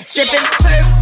sipping.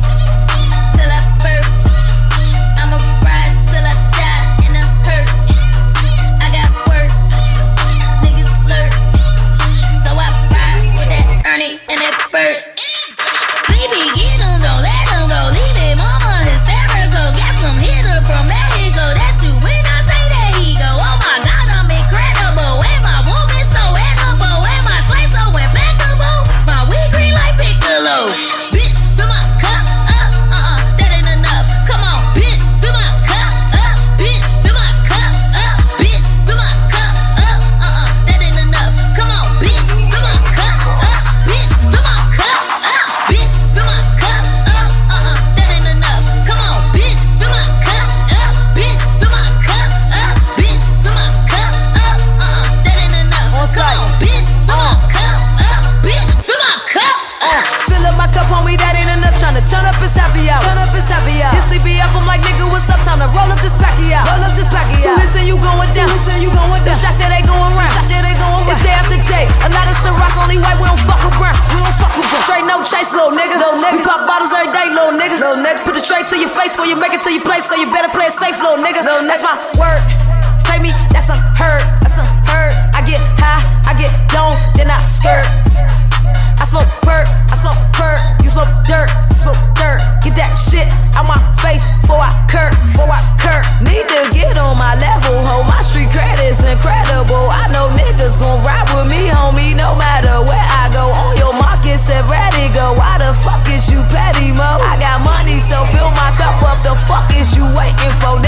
It's happy hour. Turn up, it's happy hour. Get sleepy up, I'm like, nigga, what's up? Time to roll up this packy out. Roll up this packy out. Two hits and you going down. Two hits and you going down. Them shots say they going round. Shots say they going round. It's J after J. A lot of Ciroc, only white, we don't fuck with brown. We don't fuck with brown. Straight no chase, little nigga. Little nigga. We pop bottles every day, little nigga. Little nigga. Put the tray to your face before you make it to your place, so you better play it safe, little nigga. Little nigga. That's my word. Play me, that's unheard. That's unheard. I get high, I get down, then I skirt. Is you waiting for,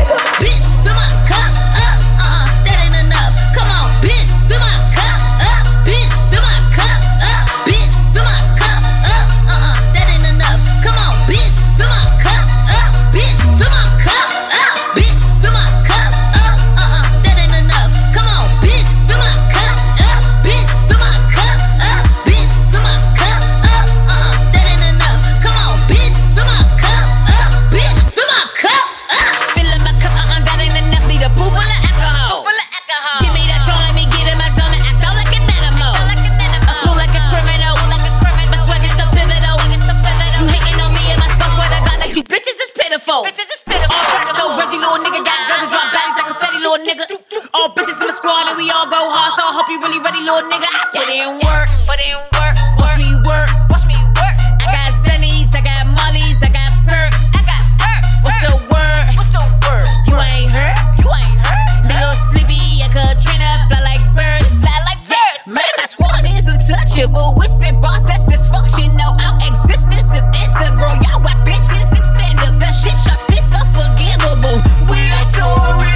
All bitches in my squad and we all go hard, so I hope you really ready, little nigga. I put in work, put in work. Watch me work, watch me work. I got zennies, I got mollies, I got perks. I got perks. What's the word? What's the word? You ain't hurt, you ain't hurt. Be little sleepy, I could train her fly like birds. Fly like birds. Man, my squad is untouchable. We spit boss, that's dysfunctional. Our existence is integral. Y'all whack bitches expendable. The shit y'all spit's unforgivable. We are so original.